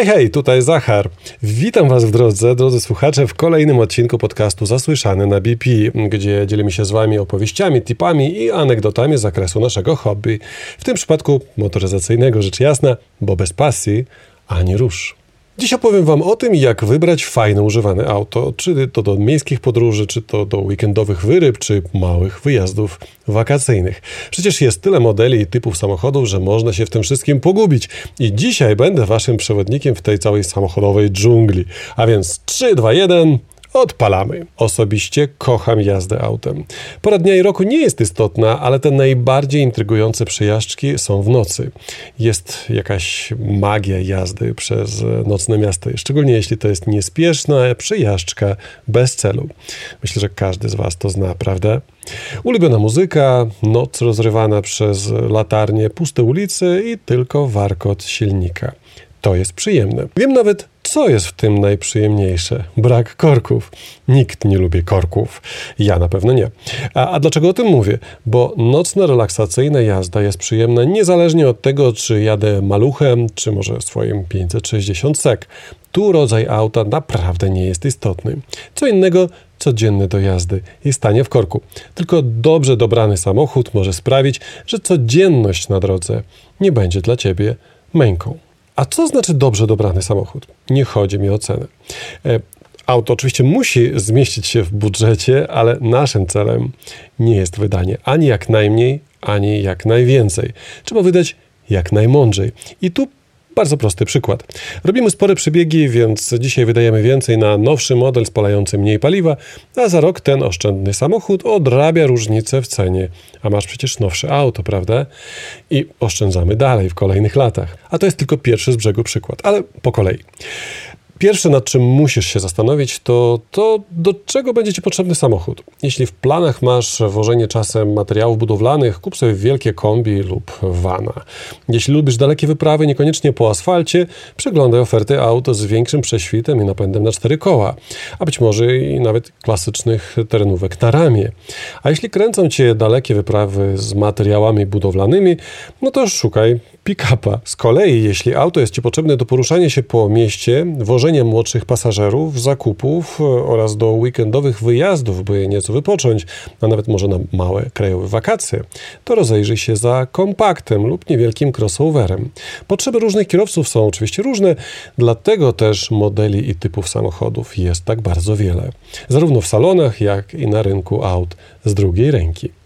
Hej, hej, tutaj Zachar. Witam Was w drodze, drodzy słuchacze, w kolejnym odcinku podcastu Zasłyszany na BP, gdzie dzielimy się z Wami opowieściami, tipami i anegdotami z zakresu naszego hobby. W tym przypadku motoryzacyjnego, rzecz jasna, bo bez pasji ani rusz. Dziś opowiem Wam o tym, jak wybrać fajne używane auto, czy to do miejskich podróży, czy to do weekendowych wyryb, czy małych wyjazdów wakacyjnych. Przecież jest tyle modeli i typów samochodów, że można się w tym wszystkim pogubić. I dzisiaj będę Waszym przewodnikiem w tej całej samochodowej dżungli. A więc 3, 2, 1... Odpalamy. Osobiście kocham jazdę autem. Pora dnia i roku nie jest istotna, ale te najbardziej intrygujące przejażdżki są w nocy. Jest jakaś magia jazdy przez nocne miasto, szczególnie jeśli to jest niespieszna przejażdżka bez celu. Myślę, że każdy z Was to zna, prawda? Ulubiona muzyka, noc rozrywana przez latarnie, puste ulice i tylko warkot silnika. To jest przyjemne. Wiem nawet, co jest w tym najprzyjemniejsze? Brak korków. Nikt nie lubi korków. Ja na pewno nie. A, a, dlaczego o tym mówię? Bo nocna relaksacyjna jazda jest przyjemna niezależnie od tego, czy jadę maluchem, czy może swoim 560 sek. Tu rodzaj auta naprawdę nie jest istotny. Co innego codzienne do jazdy i stanie w korku. Tylko dobrze dobrany samochód może sprawić, że codzienność na drodze nie będzie dla ciebie męką. A co znaczy dobrze dobrany samochód? Nie chodzi mi o cenę. E, auto oczywiście musi zmieścić się w budżecie, ale naszym celem nie jest wydanie ani jak najmniej, ani jak najwięcej. Trzeba wydać jak najmądrzej. I tu bardzo prosty przykład. Robimy spore przebiegi, więc dzisiaj wydajemy więcej na nowszy model spalający mniej paliwa, a za rok ten oszczędny samochód odrabia różnicę w cenie. A masz przecież nowsze auto, prawda? I oszczędzamy dalej w kolejnych latach. A to jest tylko pierwszy z brzegu przykład, ale po kolei. Pierwsze, nad czym musisz się zastanowić, to to, do czego będzie Ci potrzebny samochód. Jeśli w planach masz wożenie czasem materiałów budowlanych, kup sobie wielkie kombi lub vana. Jeśli lubisz dalekie wyprawy, niekoniecznie po asfalcie, przeglądaj oferty aut z większym prześwitem i napędem na cztery koła, a być może i nawet klasycznych terenówek na ramię. A jeśli kręcą Cię dalekie wyprawy z materiałami budowlanymi, no to szukaj pick-upa. Z kolei, jeśli auto jest Ci potrzebne do poruszania się po mieście, wożenia młodszych pasażerów, zakupów e, oraz do weekendowych wyjazdów, by nieco wypocząć, a nawet może na małe krajowe wakacje, to rozejrzyj się za kompaktem lub niewielkim crossoverem. Potrzeby różnych kierowców są oczywiście różne, dlatego też modeli i typów samochodów jest tak bardzo wiele. Zarówno w salonach, jak i na rynku aut z drugiej ręki.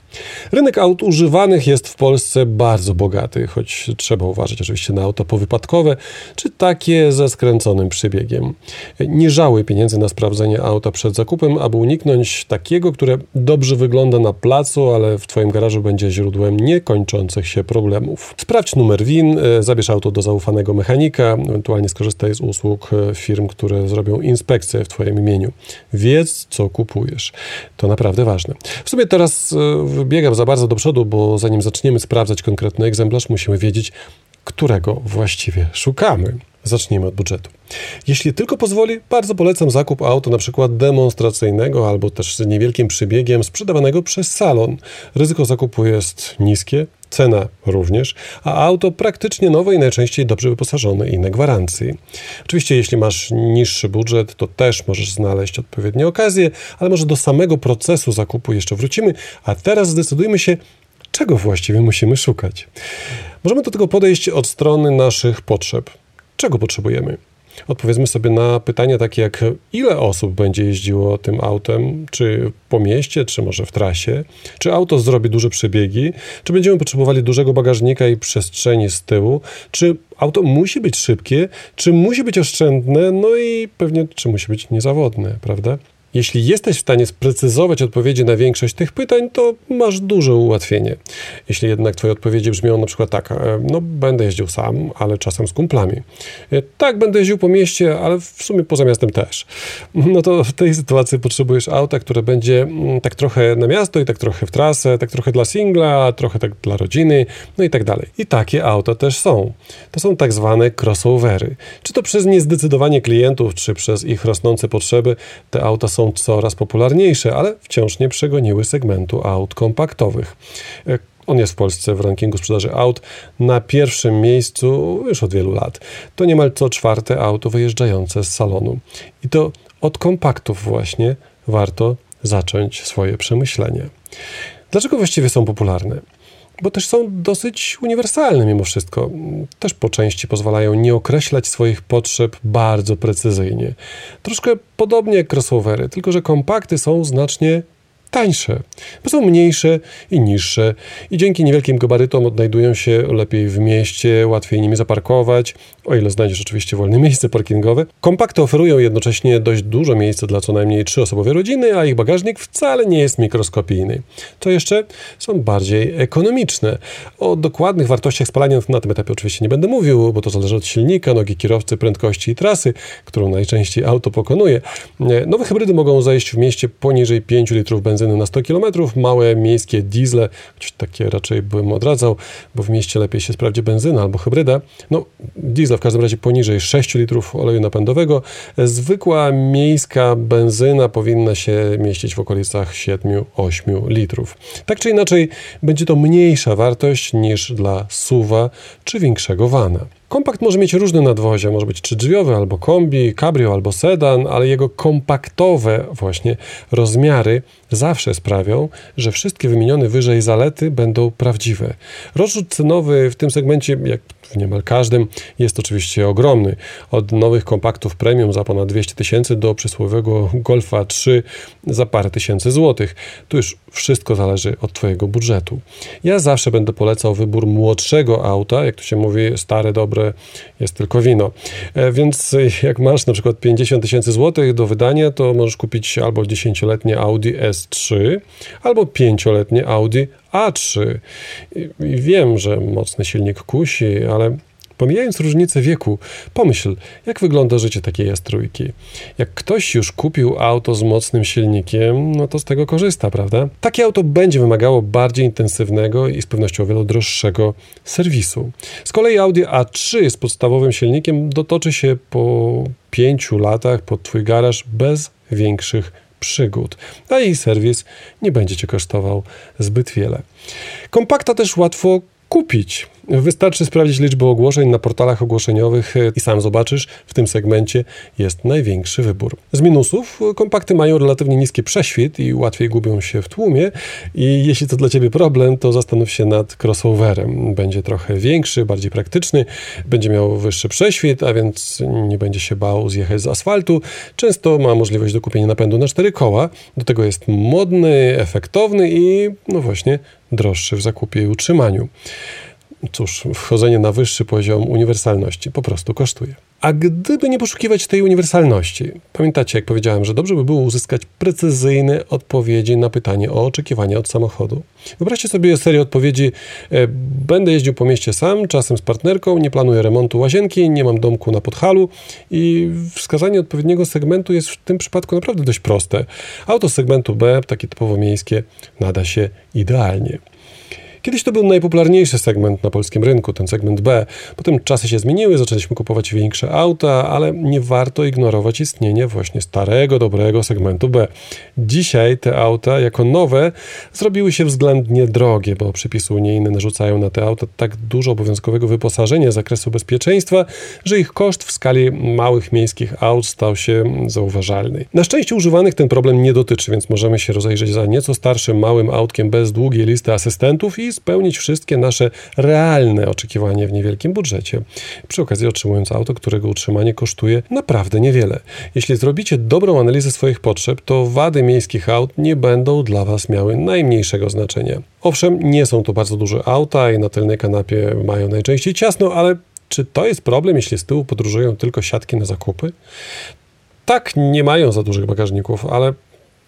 Rynek aut używanych jest w Polsce bardzo bogaty, choć trzeba uważać oczywiście na auto powypadkowe, czy takie ze skręconym przebiegiem. Nie żałuj pieniędzy na sprawdzenie auta przed zakupem, aby uniknąć takiego, które dobrze wygląda na placu, ale w Twoim garażu będzie źródłem niekończących się problemów. Sprawdź numer WIN, e, zabierz auto do zaufanego mechanika, ewentualnie skorzystaj z usług e, firm, które zrobią inspekcję w Twoim imieniu. Wiedz, co kupujesz. To naprawdę ważne. W sumie teraz e, biegam za bardzo do przodu, bo zanim zaczniemy sprawdzać konkretny egzemplarz, musimy wiedzieć, którego właściwie szukamy. Zacznijmy od budżetu. Jeśli tylko pozwoli, bardzo polecam zakup auto na przykład demonstracyjnego albo też z niewielkim przybiegiem sprzedawanego przez salon. Ryzyko zakupu jest niskie, cena również, a auto praktycznie nowe i najczęściej dobrze wyposażone i na gwarancji. Oczywiście jeśli masz niższy budżet, to też możesz znaleźć odpowiednie okazje, ale może do samego procesu zakupu jeszcze wrócimy, a teraz zdecydujmy się, czego właściwie musimy szukać. Możemy do tego podejść od strony naszych potrzeb. Czego potrzebujemy? Odpowiedzmy sobie na pytania takie jak ile osób będzie jeździło tym autem, czy po mieście, czy może w trasie, czy auto zrobi duże przebiegi, czy będziemy potrzebowali dużego bagażnika i przestrzeni z tyłu, czy auto musi być szybkie, czy musi być oszczędne, no i pewnie czy musi być niezawodne, prawda? Jeśli jesteś w stanie sprecyzować odpowiedzi na większość tych pytań, to masz duże ułatwienie. Jeśli jednak Twoje odpowiedzi brzmią na przykład tak, e, no będę jeździł sam, ale czasem z kumplami. E, tak, będę jeździł po mieście, ale w sumie poza miastem też. No to w tej sytuacji potrzebujesz auta, które będzie mm, tak trochę na miasto i tak trochę w trasę, tak trochę dla singla, trochę tak dla rodziny, no i tak dalej. I takie auta też są. To są tak zwane crossovery. Czy to przez niezdecydowanie klientów, czy przez ich rosnące potrzeby, te auta są są coraz popularniejsze, ale wciąż nie przegoniły segmentu aut kompaktowych. E, On jest w Polsce w rankingu sprzedaży aut na pierwszym miejscu już od wielu lat. To niemal co czwarte auto wyjeżdżające z salonu. I to od kompaktów właśnie warto zacząć swoje przemyślenie. Dlaczego właściwie są popularne? Bo też są dosyć uniwersalne mimo wszystko. Też po części pozwalają nie określać swoich potrzeb bardzo precyzyjnie. Troszkę podobnie jak crossovery, tylko że kompakty są znacznie tańsze, bo są mniejsze i niższe i dzięki niewielkim gabarytom odnajdują się lepiej w mieście, łatwiej nimi zaparkować, o ile znajdziesz oczywiście wolne miejsce parkingowe. Kompakty oferują jednocześnie dość dużo miejsca dla co najmniej trzyosobowej rodziny, a ich bagażnik wcale nie jest mikroskopijny. To jeszcze są bardziej ekonomiczne. O dokładnych wartościach spalania na tym etapie oczywiście nie będę mówił, bo to zależy od silnika, nogi kierowcy, prędkości i trasy, którą najczęściej auto pokonuje. Nowe hybrydy mogą zajść w mieście poniżej 5 litrów benzyny benzyny na 100 km, małe miejskie diesle, choć takie raczej bym odradzał, bo w mieście lepiej się sprawdzi benzyna albo hybryda. No, diesel w każdym razie poniżej 6 litrów oleju napędowego. Zwykła miejska benzyna powinna się mieścić w okolicach 7-8 litrów. Tak czy inaczej, będzie to mniejsza wartość niż dla suwa czy większego vana. Kompakt może mieć różne nadwozie, może być trzydrzwiowy albo kombi, cabrio albo sedan, ale jego kompaktowe właśnie rozmiary zawsze sprawią, że wszystkie wymienione wyżej zalety będą prawdziwe. Rozrzut cenowy w tym segmencie, jak w niemal każdym, jest oczywiście ogromny. Od nowych kompaktów premium za ponad 200 tysięcy do przysłowiowego Golfa 3 za parę tysięcy złotych. Tu już wszystko zależy od Twojego budżetu. Ja zawsze będę polecał wybór młodszego auta, jak to się mówi, stare, dobre jest tylko wino. E, więc jak masz na przykład 50 tysięcy złotych do wydania, to możesz kupić albo 10-letnie Audi S3, albo 5-letnie Audi A3. I wiem, że mocny silnik kusi, ale Pomijając różnicę wieku, pomyśl, jak wygląda życie takiej trójki. Jak ktoś już kupił auto z mocnym silnikiem, no to z tego korzysta, prawda? Takie auto będzie wymagało bardziej intensywnego i z pewnością o wiele droższego serwisu. Z kolei Audi A3 z podstawowym silnikiem dotoczy się po pięciu latach pod Twój garaż bez większych przygód, a jej serwis nie będzie Cię kosztował zbyt wiele. Kompakta też łatwo kupić. Wystarczy sprawdzić liczbę ogłoszeń na portalach ogłoszeniowych e, i sam zobaczysz, w tym segmencie jest największy wybór. Z minusów kompakty mają relatywnie niski prześwit i łatwiej gubią się w tłumie i jeśli to dla Ciebie problem, to zastanów się nad crossoverem. Będzie trochę większy, bardziej praktyczny, będzie miał wyższy prześwit, a więc nie będzie się bał zjechać z asfaltu. Często ma możliwość do kupienia napędu na cztery koła, do tego jest modny, efektowny i no właśnie droższy w zakupie i utrzymaniu cóż, wchodzenie na wyższy poziom uniwersalności po prostu kosztuje. A gdyby nie poszukiwać tej uniwersalności, pamiętacie, jak powiedziałem, że dobrze by było uzyskać precyzyjne odpowiedzi na pytanie o oczekiwania od samochodu. Wyobraźcie sobie serię odpowiedzi: e, Będę jeździł po mieście sam, czasem z partnerką, nie planuję remontu łazienki, nie mam domku na podhalu i wskazanie odpowiedniego segmentu jest w tym przypadku naprawdę dość proste. Auto segmentu B, takie typowo miejskie, nada się idealnie. Kiedyś to był najpopularniejszy segment na polskim rynku, ten segment B. Potem czasy się zmieniły, zaczęliśmy kupować większe auta, ale nie warto ignorować istnienia właśnie starego, dobrego segmentu B. Dzisiaj te auta jako nowe zrobiły się względnie drogie, bo przepisy unijne narzucają na te auta tak dużo obowiązkowego wyposażenia z zakresu bezpieczeństwa, że ich koszt w skali małych miejskich aut stał się zauważalny. Na szczęście używanych ten problem nie dotyczy, więc możemy się rozejrzeć za nieco starszym małym autkiem bez długiej listy asystentów i spełnić wszystkie nasze realne oczekiwania w niewielkim budżecie. Przy okazji otrzymując auto, którego utrzymanie kosztuje naprawdę niewiele. Jeśli zrobicie dobrą analizę swoich potrzeb, to wady miejskich aut nie będą dla Was miały najmniejszego znaczenia. Owszem, nie są to bardzo duże auta i na tylnej kanapie mają najczęściej ciasno, ale czy to jest problem, jeśli z tyłu podróżują tylko siatki na zakupy? Tak, nie mają za dużych bagażników, ale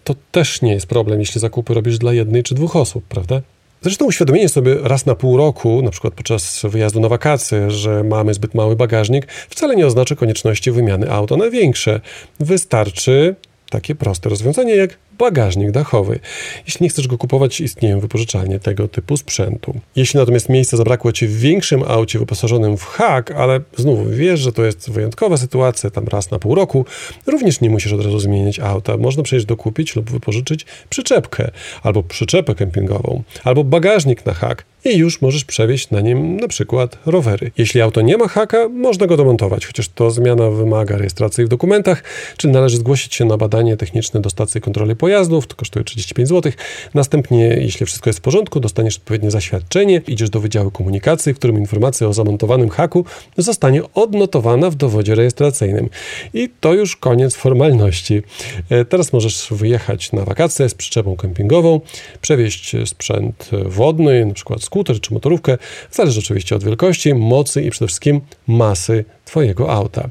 to też nie jest problem, jeśli zakupy robisz dla jednej czy dwóch osób, prawda? Zresztą uświadomienie sobie raz na pół roku, na przykład podczas wyjazdu na wakacje, że mamy zbyt mały bagażnik, wcale nie oznacza konieczności wymiany auta na większe. Wystarczy takie proste rozwiązanie jak bagażnik dachowy. Jeśli nie chcesz go kupować, istnieją wypożyczalnie tego typu sprzętu. Jeśli natomiast miejsca zabrakło Ci w większym aucie wyposażonym w hak, ale znów wiesz, że to jest wyjątkowa sytuacja, tam raz na pół roku, również nie musisz od razu zmienić auta. Można przecież dokupić lub wypożyczyć przyczepkę, albo przyczepę kempingową, albo bagażnik na hak i już możesz przewieźć na nim na przykład rowery. Jeśli auto nie ma haka, można go domontować, chociaż to zmiana wymaga rejestracji w dokumentach, czy należy zgłosić się na badanie techniczne do stacji kontroli pojazdów, to kosztuje 35 zł. Następnie, jeśli wszystko jest w porządku, dostaniesz odpowiednie zaświadczenie, idziesz do Wydziału Komunikacji, w którym informacja o zamontowanym haku zostanie odnotowana w dowodzie rejestracyjnym. I to już koniec formalności. E, teraz możesz wyjechać na wakacje z przyczepą kempingową, przewieźć sprzęt wodny, na przykład skuter czy motorówkę, zależy oczywiście od wielkości, mocy i przede wszystkim masy Twojego auta.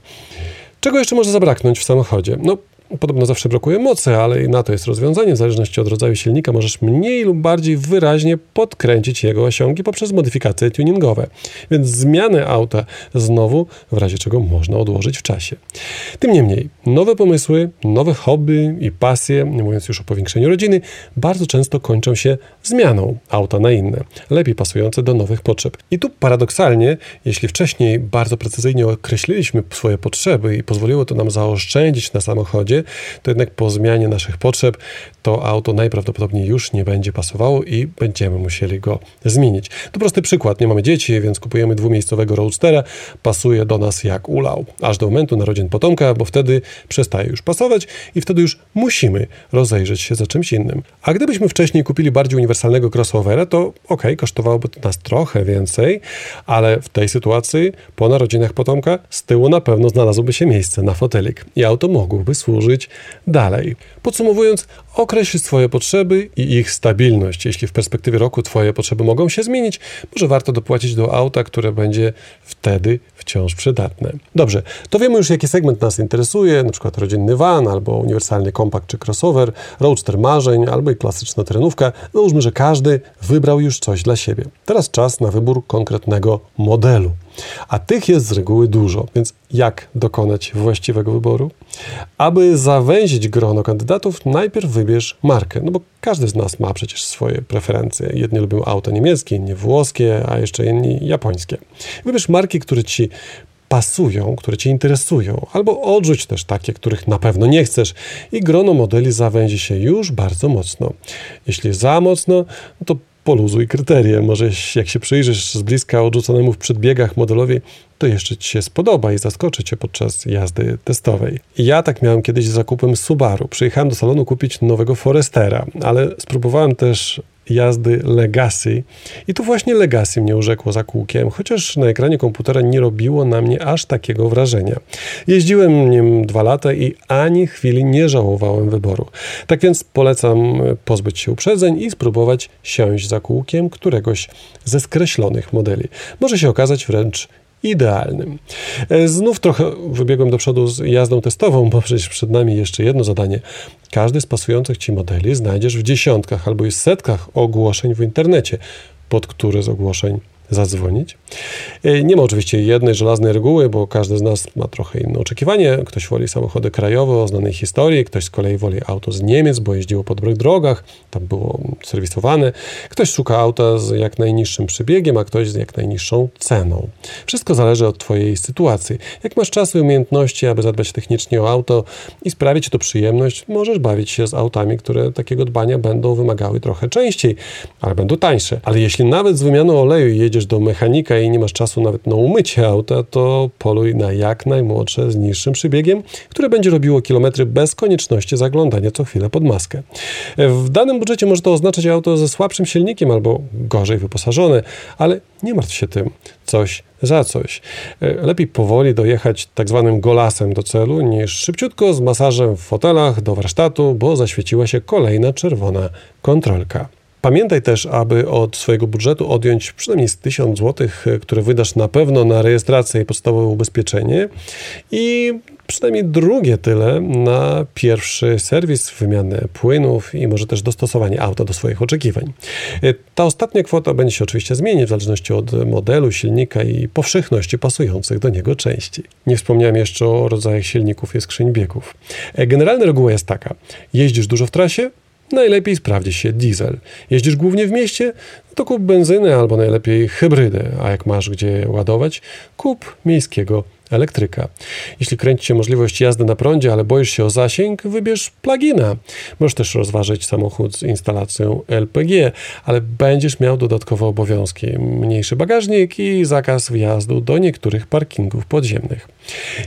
Czego jeszcze może zabraknąć w samochodzie? No, Podobno zawsze brakuje mocy, ale na to jest rozwiązanie. W zależności od rodzaju silnika możesz mniej lub bardziej wyraźnie podkręcić jego osiągi poprzez modyfikacje tuningowe. Więc zmiany auta znowu w razie czego można odłożyć w czasie. Tym niemniej, nowe pomysły, nowe hobby i pasje, nie mówiąc już o powiększeniu rodziny, bardzo często kończą się zmianą auta na inne, lepiej pasujące do nowych potrzeb. I tu paradoksalnie, jeśli wcześniej bardzo precyzyjnie określiliśmy swoje potrzeby i pozwoliło to nam zaoszczędzić na samochodzie, to jednak po zmianie naszych potrzeb to auto najprawdopodobniej już nie będzie pasowało i będziemy musieli go zmienić. To prosty przykład. Nie mamy dzieci, więc kupujemy dwumiejscowego roadstera. Pasuje do nas jak ulał. Aż do momentu narodzin potomka, bo wtedy przestaje już pasować i wtedy już musimy rozejrzeć się za czymś innym. A gdybyśmy wcześniej kupili bardziej uniwersalnego crossovera, to ok, kosztowałoby to nas trochę więcej, ale w tej sytuacji po narodzinach potomka z tyłu na pewno znalazłoby się miejsce na fotelik i auto mogłoby służyć dalej. Podsumowując, określ swoje potrzeby i ich stabilność. Jeśli w perspektywie roku Twoje potrzeby mogą się zmienić, może warto dopłacić do auta, które będzie wtedy wciąż przydatne. Dobrze, to wiemy już, jaki segment nas interesuje, na przykład rodzinny van, albo uniwersalny kompakt czy crossover, roadster marzeń, albo i klasyczna terenówka. Załóżmy, że każdy wybrał już coś dla siebie. Teraz czas na wybór konkretnego modelu. A tych jest z reguły dużo, więc jak dokonać właściwego wyboru? Aby zawęzić grono kandydatów, najpierw wybierz markę, no bo każdy z nas ma przecież swoje preferencje. Jedni lubią auta niemieckie, inni włoskie, a jeszcze inni japońskie. Wybierz marki, które ci pasują, które Cię interesują, albo odrzuć też takie, których na pewno nie chcesz i grono modeli zawęzi się już bardzo mocno. Jeśli za mocno, no to poluzuj kryteria. Może jak się przyjrzysz z bliska odrzuconemu w przedbiegach modelowi, to jeszcze Ci się spodoba i zaskoczy Cię podczas jazdy testowej. Ja tak miałem kiedyś z zakupem Subaru. Przyjechałem do salonu kupić nowego Forestera, ale spróbowałem też jazdy Legacy. I tu właśnie Legacy mnie urzekło za kółkiem, chociaż na ekranie komputera nie robiło na mnie aż takiego wrażenia. Jeździłem nim dwa lata i ani chwili nie żałowałem wyboru. Tak więc polecam pozbyć się uprzedzeń i spróbować siąść za kółkiem któregoś ze skreślonych modeli. Może się okazać wręcz idealnym. E, znów trochę wybiegłem do przodu z jazdą testową, bo przecież przed nami jeszcze jedno zadanie. Każdy z pasujących Ci modeli znajdziesz w dziesiątkach albo i setkach ogłoszeń w internecie, pod które z ogłoszeń zadzwonić. E, nie ma oczywiście jednej żelaznej reguły, bo każdy z nas ma trochę inne oczekiwanie. Ktoś woli samochody krajowe o znanej historii, ktoś z kolei woli auto z Niemiec, bo jeździło po dobrych drogach, tam było serwisowane. Ktoś szuka auta z jak najniższym przebiegiem, a ktoś z jak najniższą ceną. Wszystko zależy od Twojej sytuacji. Jak masz czas i umiejętności, aby zadbać technicznie o auto i sprawić to przyjemność, możesz bawić się z autami, które takiego dbania będą wymagały trochę częściej, ale będą tańsze. Ale jeśli nawet z wymianą oleju jedzie jedziesz do mechanika i nie masz czasu nawet na umycie auta, to poluj na jak najmłodsze z niższym przybiegiem, które będzie robiło kilometry bez konieczności zaglądania co chwilę pod maskę. W danym budżecie może to oznaczać auto ze słabszym silnikiem albo gorzej wyposażone, ale nie martw się tym. Coś za coś. Lepiej powoli dojechać tak zwanym golasem do celu, niż szybciutko z masażem w fotelach do warsztatu, bo zaświeciła się kolejna czerwona kontrolka. Pamiętaj też, aby od swojego budżetu odjąć przynajmniej z 1000 zł, które wydasz na pewno na rejestrację i podstawowe ubezpieczenie i przynajmniej drugie tyle na pierwszy serwis, wymianę płynów i może też dostosowanie auta do swoich oczekiwań. E, ta ostatnia kwota będzie się oczywiście zmienić w zależności od modelu silnika i powszechności pasujących do niego części. Nie wspomniałem jeszcze o rodzajach silników i skrzyń biegów. E, generalna reguła jest taka: jeździsz dużo w trasie, najlepiej sprawdzi się diesel. Jeździsz głównie w mieście, to kup benzynę albo najlepiej hybrydę, a jak masz gdzie ładować, kup miejskiego elektryka. Jeśli kręci Cię możliwość jazdy na prądzie, ale boisz się o zasięg, wybierz plugina. Możesz też rozważyć samochód z instalacją LPG, ale będziesz miał dodatkowe obowiązki. Mniejszy bagażnik i zakaz wjazdu do niektórych parkingów podziemnych.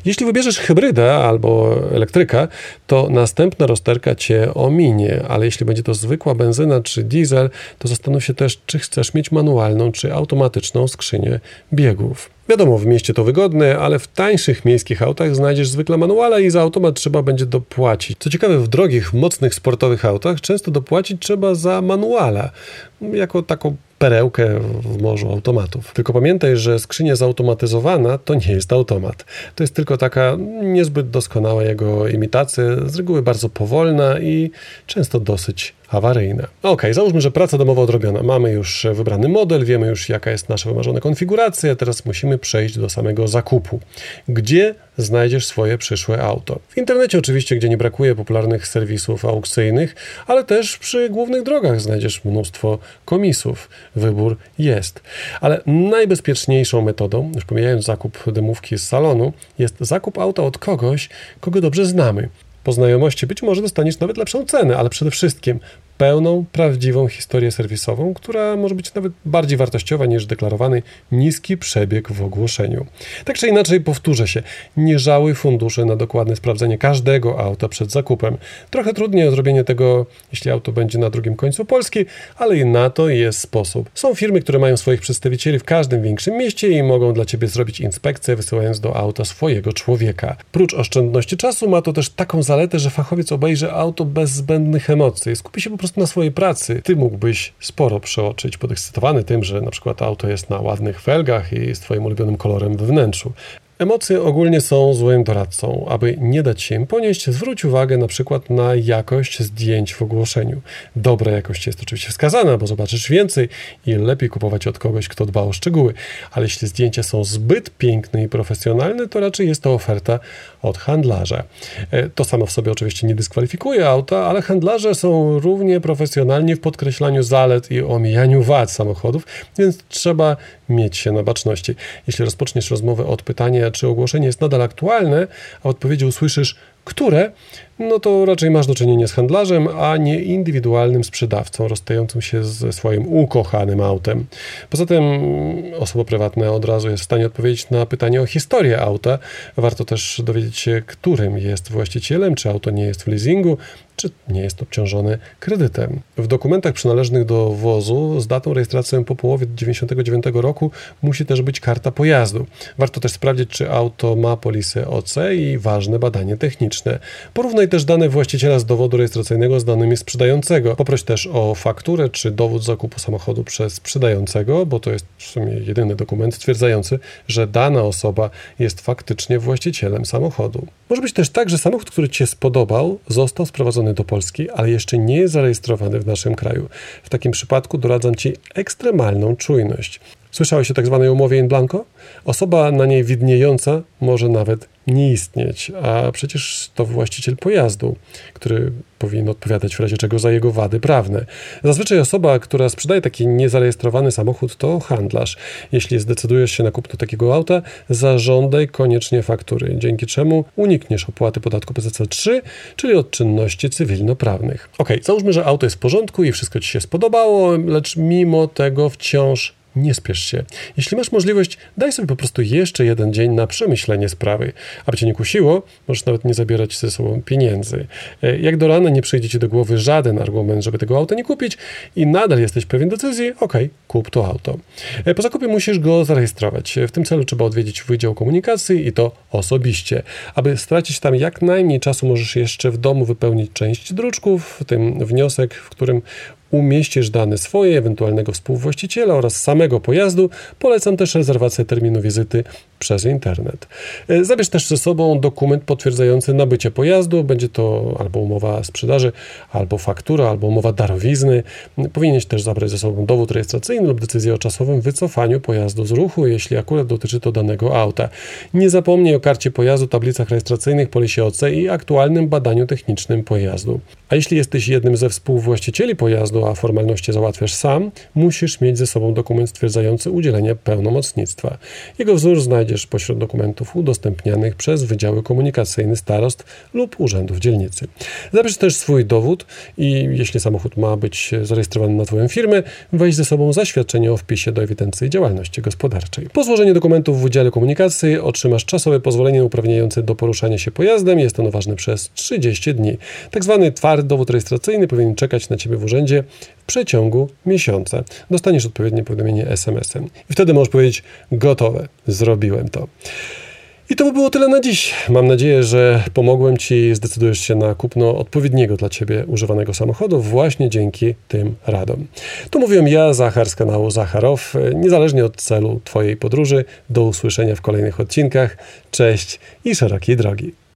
Jeśli wybierzesz hybrydę albo elektryka, to następna rozterka Cię ominie, ale jeśli będzie to zwykła benzyna czy diesel, to zastanów się też, czy chcesz mieć manualną czy automatyczną skrzynię biegów. Wiadomo, w mieście to wygodne, ale w tańszych miejskich autach znajdziesz zwykle manuala i za automat trzeba będzie dopłacić. Co ciekawe, w drogich, mocnych, sportowych autach często dopłacić trzeba za manuala, jako taką perełkę w morzu automatów. Tylko pamiętaj, że skrzynia zautomatyzowana to nie jest automat. To jest tylko taka niezbyt doskonała jego imitacja, z reguły bardzo powolna i często dosyć awaryjne. Ok, załóżmy, że praca domowa odrobiona. Mamy już wybrany model, wiemy już jaka jest nasza wymarzona konfiguracja, teraz musimy przejść do samego zakupu. Gdzie znajdziesz swoje przyszłe auto? W internecie oczywiście, gdzie nie brakuje popularnych serwisów aukcyjnych, ale też przy głównych drogach znajdziesz mnóstwo komisów. Wybór jest. Ale najbezpieczniejszą metodą, już pomijając zakup dymówki z salonu, jest zakup auta od kogoś, kogo dobrze znamy po znajomości być może dostaniesz nawet lepszą cenę, ale przede wszystkim pełną, prawdziwą historię serwisową, która może być nawet bardziej wartościowa niż deklarowany niski przebieg w ogłoszeniu. Tak czy inaczej, powtórzę się, nie żałuj funduszy na dokładne sprawdzenie każdego auta przed zakupem. Trochę trudniej zrobienie tego, jeśli auto będzie na drugim końcu Polski, ale i na to jest sposób. Są firmy, które mają swoich przedstawicieli w każdym większym mieście i mogą dla Ciebie zrobić inspekcję, wysyłając do auta swojego człowieka. Prócz oszczędności czasu ma to też taką zaletę, że fachowiec obejrzy auto bez zbędnych emocji. Skupi się po prostu prostu na swojej pracy, ty mógłbyś sporo przeoczyć, podekscytowany tym, że na przykład auto jest na ładnych felgach i z twoim ulubionym kolorem we wnętrzu. Emocje ogólnie są złym doradcą. Aby nie dać się im ponieść, zwróć uwagę na przykład na jakość zdjęć w ogłoszeniu. Dobra jakość jest oczywiście wskazana, bo zobaczysz więcej i lepiej kupować od kogoś, kto dba o szczegóły. Ale jeśli zdjęcia są zbyt piękne i profesjonalne, to raczej jest to oferta od handlarza. E, to samo w sobie oczywiście nie dyskwalifikuje auta, ale handlarze są równie profesjonalni w podkreślaniu zalet i omijaniu wad samochodów, więc trzeba mieć się na baczności. Jeśli rozpoczniesz rozmowę od pytania, czy ogłoszenie jest nadal aktualne, a odpowiedzi usłyszysz, które, no to raczej masz do czynienia z handlarzem, a nie indywidualnym sprzedawcą rozstającym się ze swoim ukochanym autem. Poza tym osoba prywatna od razu jest w stanie odpowiedzieć na pytanie o historię auta. Warto też dowiedzieć się, którym jest właścicielem, czy auto nie jest w leasingu, czy nie jest obciążone kredytem. W dokumentach przynależnych do wozu z datą rejestracji po połowie 1999 roku musi też być karta pojazdu. Warto też sprawdzić, czy auto ma polisę OC i ważne badanie techniczne. Porównaj też dane właściciela z dowodu rejestracyjnego z danymi sprzedającego. Poproś też o fakturę czy dowód zakupu samochodu przez sprzedającego, bo to jest w sumie jedyny dokument stwierdzający, że dana osoba jest faktycznie właścicielem samochodu. Może być też tak, że samochód, który Ci się spodobał, został sprowadzony do Polski, ale jeszcze nie jest zarejestrowany w naszym kraju. W takim przypadku doradzam Ci ekstremalną czujność. Słyszałeś o tak zwanej umowie in blanco? Osoba na niej widniejąca może nawet nie istnieć, a przecież to właściciel pojazdu, który powinien odpowiadać w razie czego za jego wady prawne. Zazwyczaj osoba, która sprzedaje taki niezarejestrowany samochód, to handlarz. Jeśli zdecydujesz się na kupno takiego auta, zażądaj koniecznie faktury, dzięki czemu unikniesz opłaty podatku PZC-3, czyli od czynności cywilnoprawnych. Ok, załóżmy, że auto jest w porządku i wszystko Ci się spodobało, lecz mimo tego wciąż nie spiesz się. Jeśli masz możliwość, daj sobie po prostu jeszcze jeden dzień na przemyślenie sprawy. Aby cię nie kusiło, możesz nawet nie zabierać ze sobą pieniędzy. E, jak do rana nie przyjdzie ci do głowy żaden argument, żeby tego auta nie kupić i nadal jesteś pewien decyzji, ok, kup to auto. E, po zakupie musisz go zarejestrować. E, w tym celu trzeba odwiedzić Wydział Komunikacji i to osobiście. Aby stracić tam jak najmniej czasu, możesz jeszcze w domu wypełnić część druczków, w tym wniosek, w którym umieścisz dane swoje, ewentualnego współwłaściciela oraz samego pojazdu. Polecam też rezerwację terminu wizyty przez internet. E, zabierz też ze sobą dokument potwierdzający nabycie pojazdu. Będzie to albo umowa sprzedaży, albo faktura, albo umowa darowizny. Powinieneś też zabrać ze sobą dowód rejestracyjny lub decyzję o czasowym wycofaniu pojazdu z ruchu, jeśli akurat dotyczy to danego auta. Nie zapomnij o karcie pojazdu, tablicach rejestracyjnych, polisie OC i aktualnym badaniu technicznym pojazdu. A jeśli jesteś jednym ze współwłaścicieli pojazdu, a formalności załatwiasz sam, musisz mieć ze sobą dokument stwierdzający udzielenie pełnomocnictwa. Jego wzór znajdziesz pośród dokumentów udostępnianych przez Wydziały Komunikacyjne Starost lub Urzędów Dzielnicy. Zabierz też swój dowód i jeśli samochód ma być zarejestrowany na Twoją firmę, weź ze sobą zaświadczenie o wpisie do ewidencji działalności gospodarczej. Po złożeniu dokumentów w Wydziale Komunikacji otrzymasz czasowe pozwolenie uprawniające do poruszania się pojazdem. Jest ono ważne przez 30 dni. Tak zwany twardy dowód rejestracyjny powinien czekać na Ciebie w urzędzie przeciągu miesiąca. Dostaniesz odpowiednie powiadomienie SMS-em. I wtedy możesz powiedzieć: Gotowe, zrobiłem to. I to by było tyle na dziś. Mam nadzieję, że pomogłem Ci, zdecydujesz się na kupno odpowiedniego dla Ciebie używanego samochodu właśnie dzięki tym radom. Tu mówiłem ja, Zachar z kanału Zacharow. Niezależnie od celu Twojej podróży, do usłyszenia w kolejnych odcinkach. Cześć i szerokiej drogi.